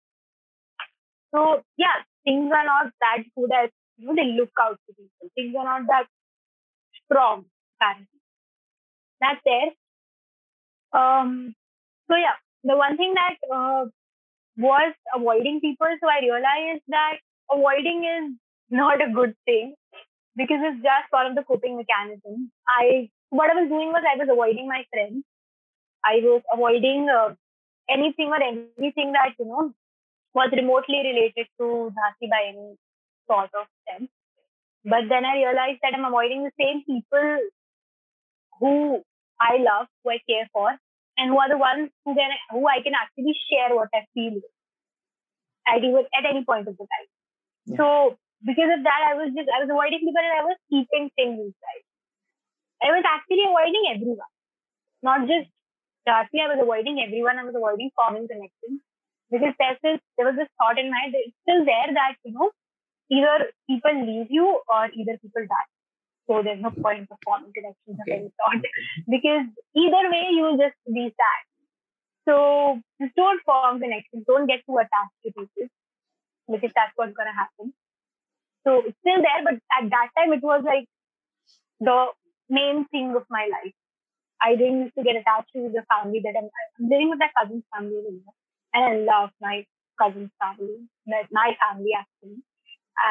So yeah, things are not that good as you know they look out to people. Things are not that strong apparently. That's there. Um. So yeah, the one thing that uh, was avoiding people. So I realized that avoiding is not a good thing because it's just one of the coping mechanisms. I what I was doing was I was avoiding my friends. I was avoiding uh, anything or anything that you know was remotely related to Jhansi by any sort of sense. But then I realized that I'm avoiding the same people who I love, who I care for, and who are the ones who can who I can actually share what I feel with at even at any point of the time. Yeah. So because of that, I was just I was avoiding people and I was keeping things inside. I was actually avoiding everyone, not just Darcy. I was avoiding everyone. I was avoiding forming connections because there's this, there was this thought in my head. It's still there that you know either people leave you or either people die. So there's no point of forming connections of any sort because either way you'll just be sad. So just don't form connections. Don't get too attached to people because that's what's gonna happen. So it's still there, but at that time it was like the main thing of my life. I didn't used to get attached to the family that I'm, I'm living with my cousin's family, and I love my cousin's family, my, my family actually,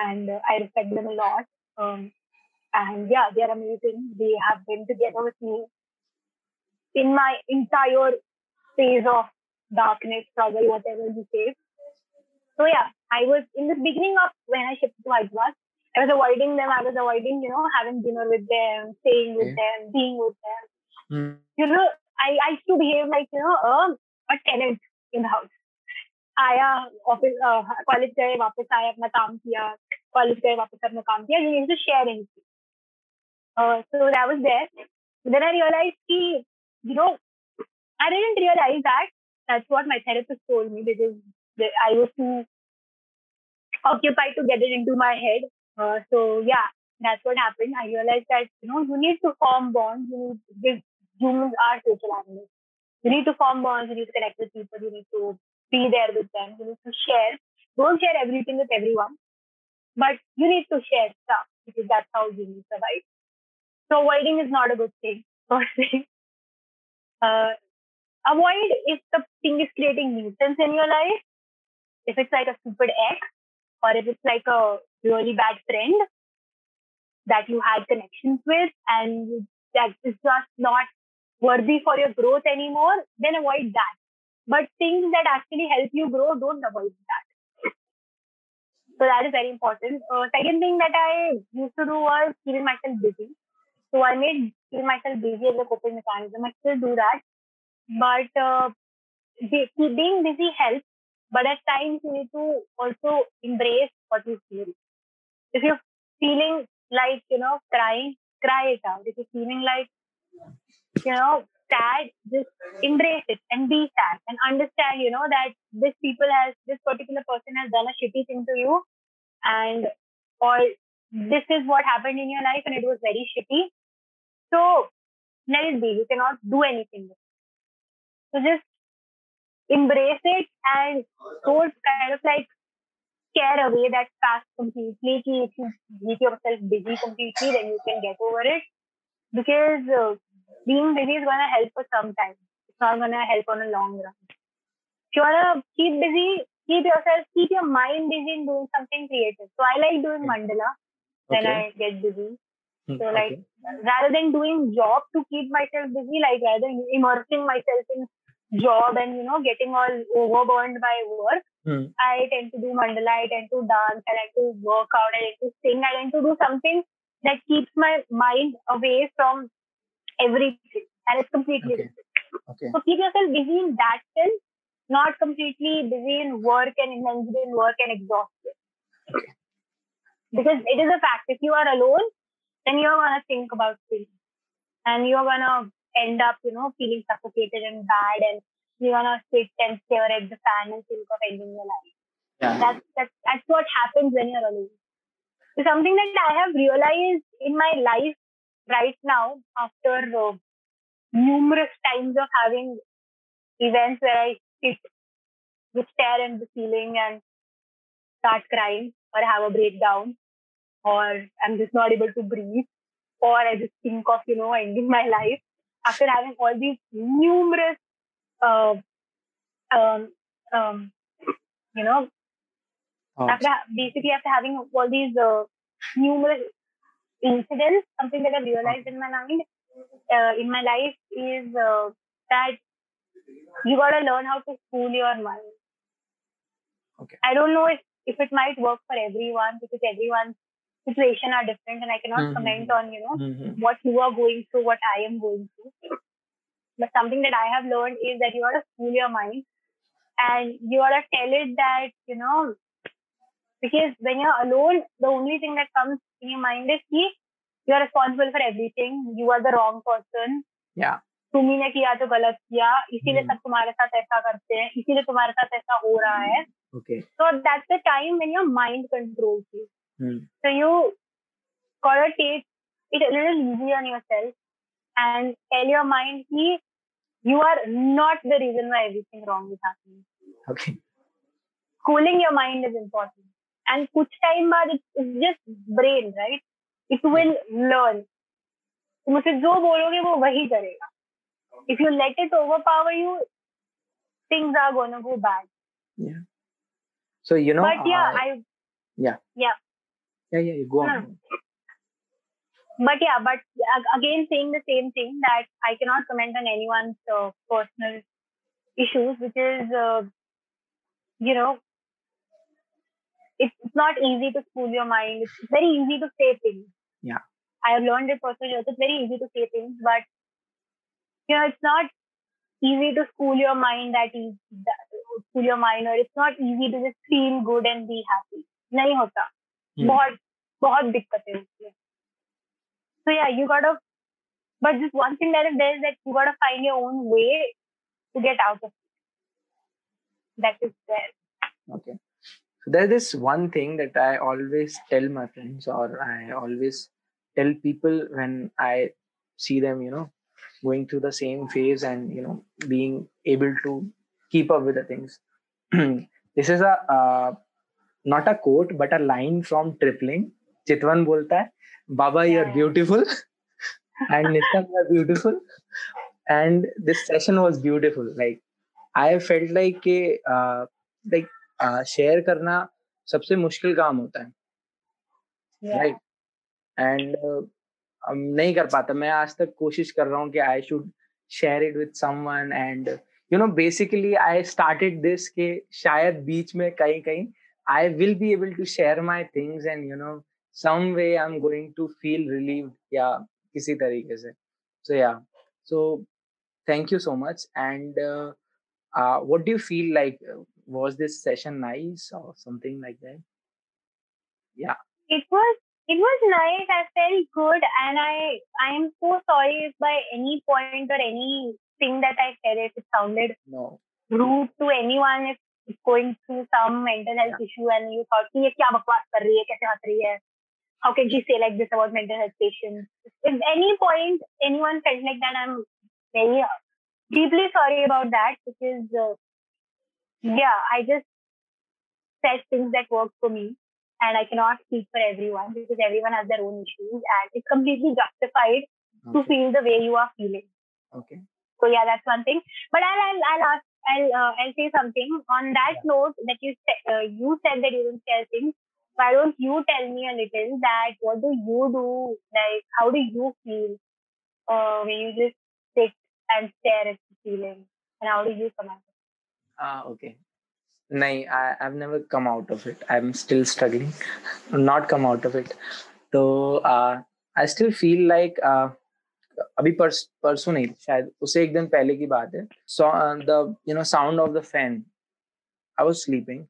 and uh, I respect them a lot. Um, and yeah, they're amazing. They have been together with me in my entire phase of darkness, struggle, whatever you say. So yeah, I was in the beginning of when I shifted to Hyderabad, I was avoiding them. I was avoiding, you know, having dinner with them, staying with Okay. them, being with them. Hmm. You know, I, I used to behave like, you know, a, a tenant in the house. आया office college गए वापस आए अपना काम किया college गए वापस अपना काम किया you need to share anything so that was there Then I realized, ki, you know, I didn't realize that. That's what my therapist told me because I was too occupied to get it into my head. Uh, so yeah, that's what happened. I realized that you know you need to form bonds. You need humans are social animals. You need to form bonds. You need to connect with people. You need to be there with them. You need to share. Don't share everything with everyone, but you need to share stuff because that's how humans survive. So avoiding is not a good thing. First thing. Uh, avoid if the thing is creating nuisance in your life. If it's like a stupid ex, or if it's like a really bad friend that you had connections with and that is just not worthy for your growth anymore, then avoid that. But things that actually help you grow, don't avoid that. So that is very important. Uh, second thing that I used to do was keeping myself busy. So I made keeping myself busy as a coping mechanism. I still do that. But uh, being busy helps. But at times you need to also embrace what you feel. If you're feeling like, you know, crying, cry it out. If you're feeling like, you know, sad, just embrace it and be sad and understand, you know, that this people has, this particular person has done a shitty thing to you and, or this is what happened in your life and it was very shitty. So let it be. You cannot do anything. So just embrace it and don't kind of like scare away that past completely. If you make yourself busy completely, then you can get over it. Because uh, being busy is going to help for some time. It's not going to help on a long run. If you want to keep busy, keep yourself, keep your mind busy in doing something creative. So I like doing mandala when I get busy. Hmm, so like okay. rather than doing job to keep myself busy, like rather immersing myself in job and you know getting all overburdened by work, mm. I tend to do mandala, I tend to dance, I like to work out, I like to sing, I tend to do something that keeps my mind away from everything and it's completely okay. okay. So keep yourself busy in that sense, not completely busy in work and immersed in work and exhausted. Okay. Because it is a fact, if you are alone, then you're gonna think about things and you're gonna end up, you know, feeling suffocated and bad and you're gonna sit and stare at the fan and think of ending your life. Yeah. That's, that's, that's what happens when you're alone. So something that I have realized in my life right now after uh, numerous times of having events where I sit with stare at the ceiling and start crying or have a breakdown or I'm just not able to breathe or I just think of, you know, ending my life after having all these numerous, uh, um, um, you know, oh. after basically after having all these uh, numerous incidents, something that I realized in my mind, uh, in my life is uh, that you gotta learn how to school your mind. Okay. I don't know if, if it might work for everyone because everyone's situation are different and I cannot mm-hmm. comment on, you know, mm-hmm. what you are going through, what I am going through. But something that I have learned is that you got to school your mind and you got to tell it that, you know, because when you're alone, the only thing that comes in your mind is कि you're responsible for everything. You are the wrong person. Yeah. तुम्ही ने किया तो गलत किया इसीलिए सब तुम्हारे साथ ऐसा करते हैं इसीलिए तुम्हारे साथ ऐसा हो रहा है okay so that's the time when your mind controls you Hmm. So you gotta take it a little easy on yourself and tell your mind he you are not the reason why everything wrong is happening. Okay. Cooling your mind is important. And kuch time baad it's just brain, right? It will learn. तुम उसे जो बोलोगे वो वही करेगा. If you let it overpower you, things are gonna go bad. Yeah. So you know. But yeah, uh, I. Yeah. Yeah. Yeah, yeah, go on. But yeah, but again, saying the same thing that I cannot comment on anyone's uh, personal issues, which is, uh, you know, it's not easy to school your mind. It's very easy to say things. Yeah. I have learned it personally. It's very easy to say things, but you know, it's not easy to school your mind that is school your mind, or it's not easy to just feel good and be happy. नहीं होता बहुत बहुत दिक्कतें होती है so yeah you gotta but just one thing that is there is that you gotta find your own way to get out of it. That is there. Okay. So there's this one thing that I always tell my friends, or I always tell people when I see them, you know, going through the same phase and you know being able to keep up with the things. this is a uh, not a quote but a line from Tripling Chitvan बोलता है बाबा you are beautiful and नितम you are beautiful and this session was beautiful like I felt like के like share करना सबसे मुश्किल काम होता है right and नहीं कर पाता मैं आज तक कोशिश कर रहा हूँ कि I should share it with someone and you know basically I started this के शायद बीच में कहीं कहीं I will be able to share my things and you know some way I am going to feel relieve या किसी तरीके से सो या so thank you so much and what do you feel like was this session nice or something like that yeah it was it was nice i felt good and i i am so sorry if by any point or anything that i said if it sounded no rude to anyone if going through some mental health yeah. issue and you thought ye kya bakwas kar rahi hai? Kaise rahi hai? How can she say like this about mental health patients? If any point anyone felt like that i'm very deeply sorry about that because uh, yeah i just said things that work for me and i cannot speak for everyone because everyone has their own issues and it's completely justified okay. to feel the way you are feeling. Okay. So yeah that's one thing. But i'll i'll, I'll ask I'll uh, I'll say something on that yeah. note that you said uh, you said that you don't share things why don't you tell me a little that what do you do like how do you feel uh, when you just sit and stare at the ceiling and how do you come out ah okay Nahi, I, I've never come out of it. I'm still struggling. Not come out of it. So uh, I still feel like uh, अभी परस परसों नहीं शायद उसे एक दिन पहले की बात है। So you know sound of the fan I was sleeping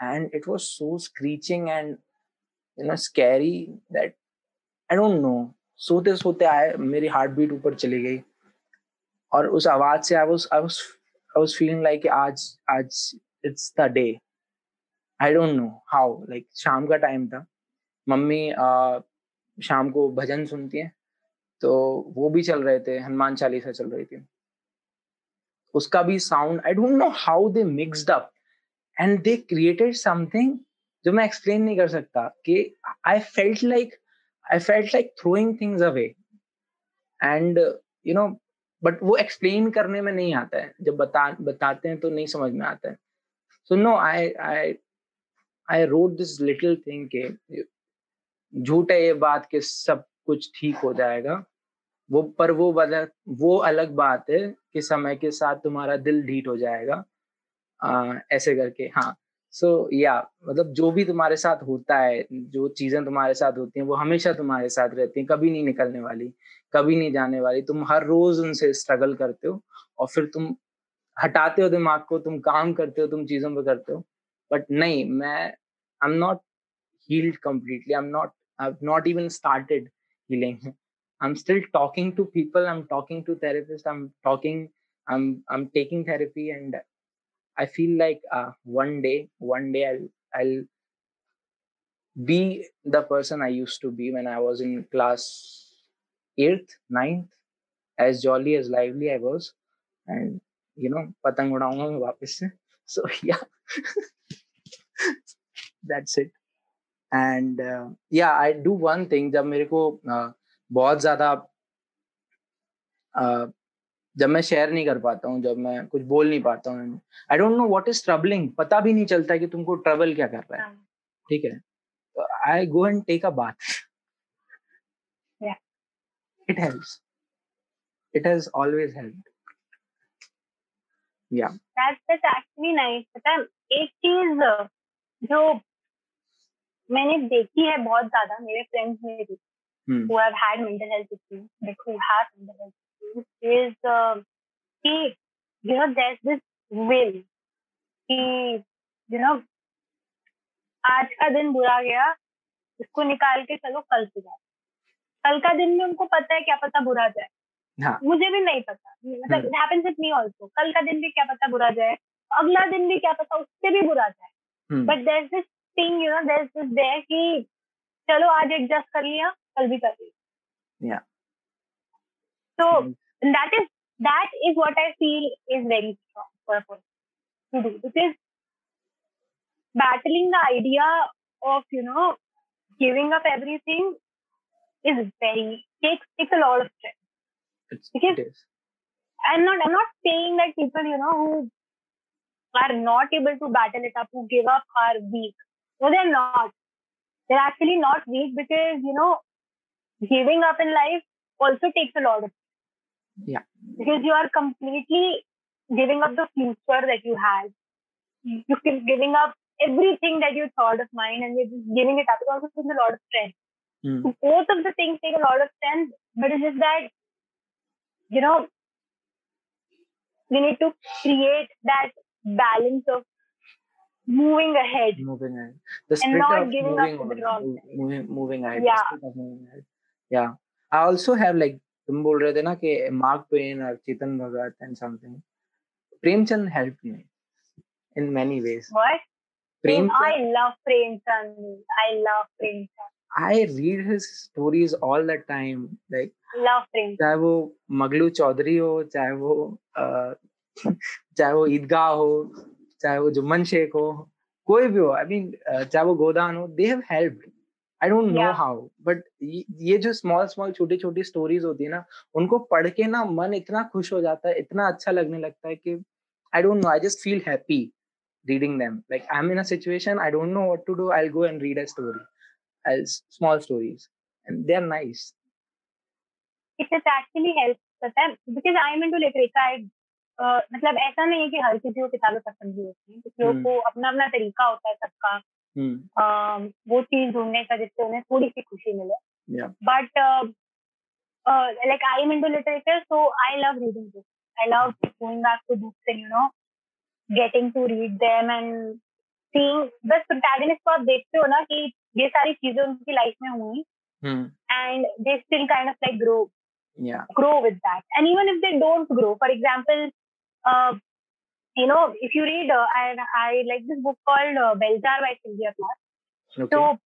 and it was so screeching and you know scary that I don't know. सोते सोते आए मेरी हार्ट बीट ऊपर चली गई और उस आवाज़ से I was I was I was feeling like आज आज it's the day I don't know how like शाम का टाइम था। मम्मी आ, शाम को भजन सुनती है। तो वो भी चल रहे थे, हनुमान चालीसा चल रही थी। उसका भी sound I don't know how they mixed up and they created something जो मैं एक्सप्लेन नहीं कर सकता कि I felt like I felt like throwing things away and you know but वो एक्सप्लेन करने में नहीं आता है। जब बता, बताते हैं तो नहीं समझ में आता है। So no I I I wrote this little thing के झूठ है ये बात कि सब कुछ ठीक हो जाएगा। वो पर वो बदल वो अलग बात है कि समय के साथ तुम्हारा दिल ढीट हो जाएगा। आ, ऐसे करके हाँ। सो so, या yeah, मतलब जो भी तुम्हारे साथ होता है जो चीज़ें तुम्हारे साथ होती हैं वो हमेशा तुम्हारे साथ रहती हैं कभी नहीं निकलने वाली कभी नहीं जाने वाली। तुम हर रोज उनसे स्ट्रगल करते हो और फिर तुम हटाते हो दिमाग को तुम काम करते हो तुम चीज़ों पर करते हो। बट नहीं मैं I am not healed completely I am not I not even started healing i'm still talking to people i'm talking to therapists i'm talking i'm i'm taking therapy and i feel like uh, one day one day i'll i'll be the person i used to be when i was in class 8th ninth, as jolly as lively i was. And you know patang udaunga se so yeah. That's it. And uh, yeah i do one thing. Jab mere uh, बहुत ज़्यादा जब मैं share नहीं कर पाता हूँ जब मैं कुछ बोल नहीं पाता हूँ I don't know what is troubling पता भी नहीं चलता कि तुमको ट्रबल क्या कर रहा है। हाँ। ठीक है? I go and take a bath it helps it has always helped yeah that's actually nice पता एक चीज़ जो मैंने देखी है बहुत ज़्यादा मेरे फ्रेंड्स में भी who have had mental health issues, like who have mental health issues, is uh, कि you know there's this will. कि you know आज का दिन बुरा गया इसको निकाल के चलो कल सुधार कल का दिन में उनको पता है क्या पता बुरा जाए। हाँ. मुझे भी नहीं पता। मतलब it happens with me also कल का दिन भी क्या पता बुरा जाए अगला दिन भी क्या पता उससे भी बुरा जाए। But there this thing you know there this there कि चलो आज एडजस्ट कर लिया Yeah. So hmm. that is that is what I feel is very strong purpose to do because battling the idea of you know giving up everything is very takes takes a lot of strength. It's, because. I'm not I'm not saying that people you know who are not able to battle it up, who give up, are weak. No, they're not. They're actually not weak because you know giving up in life also takes a lot of yeah because you are completely giving up the future that you had you're giving up everything that you thought of mine and you're just giving it up. It also takes a lot of strength. Mm. Both of the things take a lot of strength, but it's just that, you know, we need to create that balance of moving ahead. Moving ahead. The and not of giving moving up to the on, wrong. moving, moving ahead. Yeah. The spirit of moving ahead. Yeah. I also have like तुम बोल रहे थे ना कि Mark Twain और Chetan Bhagat and something Premchand help me in many ways. What? Prem I love Premchand. I love Premchand. I read his stories all the time. Like love Premchand. चाहे वो मगलू चौधरी हो चाहे वो चाहे वो ईदगाह हो चाहे वो जुम्मन शेख हो कोई भी हो आई मीन चाहे वो गोदान हो they have helped I don't know how but ये जो स्मॉल स्मॉल छोटी छोटी स्टोरीज होती है ना उनको पढ़ के ना मन इतना खुश हो जाता है इतना अच्छा लगने लगता है कि I don't know I just feel happy reading them like I am in a situation I don't know what to do I will go and read a story small stories and they are nice it actually help because I am into literature I मतलब ऐसा नहीं है कि हर किसी को किताबें पसंद ही होती है कुछ लोगों को अपना अपना तरीका होता है सबका। Uh, वो चीज़ ढूँढने का जिससे उन्हें थोड़ी सी खुशी मिले but like I am into literature so I love reading books I love going back to books and you know getting to read them and seeing the protagonist को आप देखते हो ना कि ये सारी चीज़ें उनकी लाइफ में हुई and they still kind of like grow yeah grow with that and even if they don't grow for example uh, you know if you read uh, I, I like this book called uh, Bell Jar by Sylvia Plath okay. so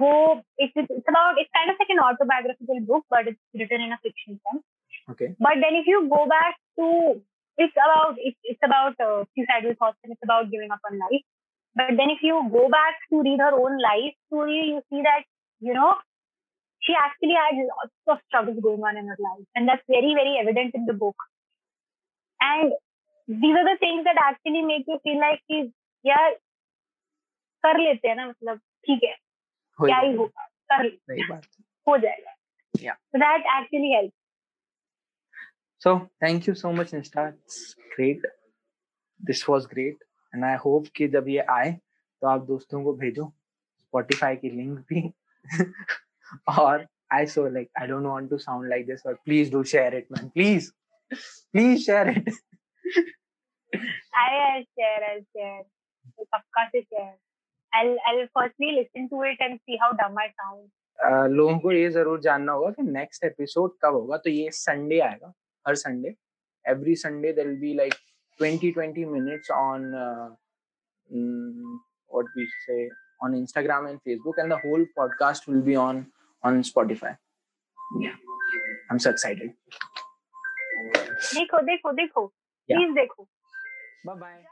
wo, it's, it's about it's kind of like an autobiographical book but it's written in a fiction form okay but then if you go back to it's about it's, it's about uh, suicidal thoughts and it's about giving up on life. But then if you go back to read her own life story, you see that you know she actually had lots of struggles going on in her life, and that's very very evident in the book. And these are the things that actually make you feel like कि यार कर लेते हैं ना मतलब ठीक है क्या ही होगा कर लेते हो जाएगा yeah so that actually helps So thank you so much, Insta. It's great. This was great. And I hope कि जब ये आए तो आप दोस्तों को भेजो Spotify की लिंक भी और I so like I don't want to sound like this, but please do share it, man. Please, please share it. I'll share. I'll share. पक्का से share. I'll I'll firstly listen to it and see how dumb I sound. Uh, लोगों को ये ज़रूर जानना होगा कि next episode कब होगा तो ये संडे आएगा. Every Sunday there will be like 20 20 minutes on uh, mm, what we say on Instagram and Facebook, and the whole podcast will be on on Spotify. Yeah, I'm so excited. देखो देखो देखो please देखो। Bye bye